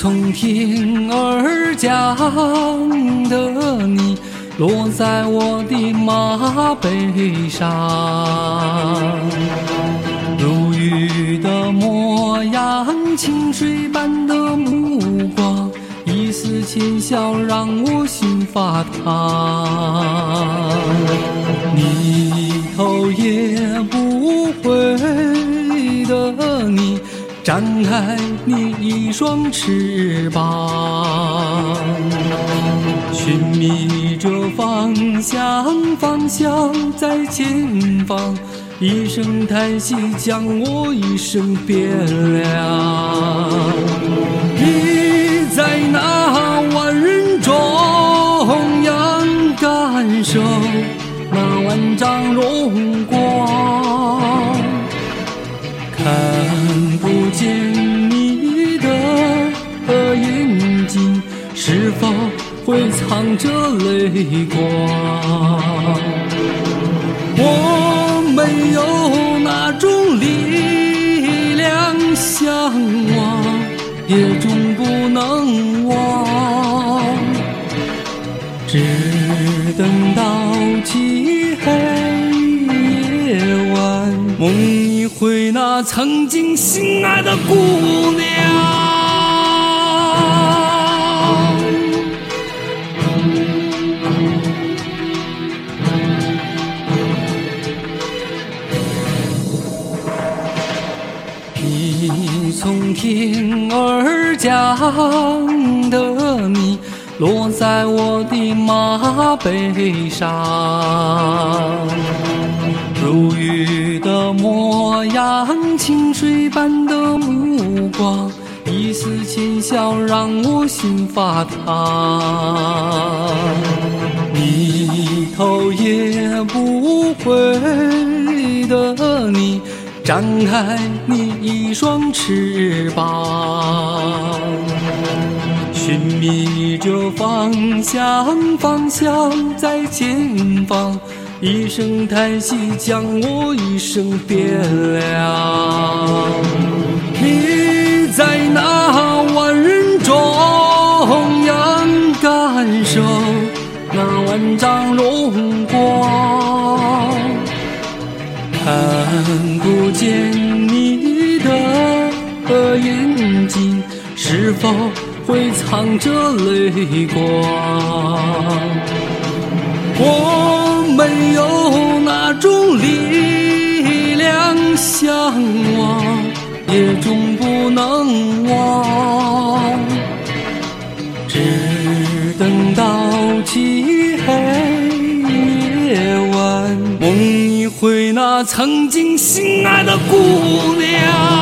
从天而降的你，落在我的马背上，如玉的模样，清水般的目光，一丝浅笑让我心发烫，你头也不回的你。展开你一双翅膀，寻觅着方向，方向在前方。一声叹息，将我一生变凉。是否会藏着泪光？我没有那种力量向往，也终不能忘，只等到漆黑夜晚，梦一。回那曾经心爱的姑娘，从天而降的你，落在我的马背上。如玉的模样，清水般的目光，一丝浅笑让我心发烫。你头也不回的你，展开你一双翅膀，寻觅着方向，方向在前方。一声叹息，将我一生变凉。你在那万人中央，感受那万丈荣光。看不见你的眼睛，是否会藏着泪光？我。没有那种力量向往，也终曾经心爱的姑娘。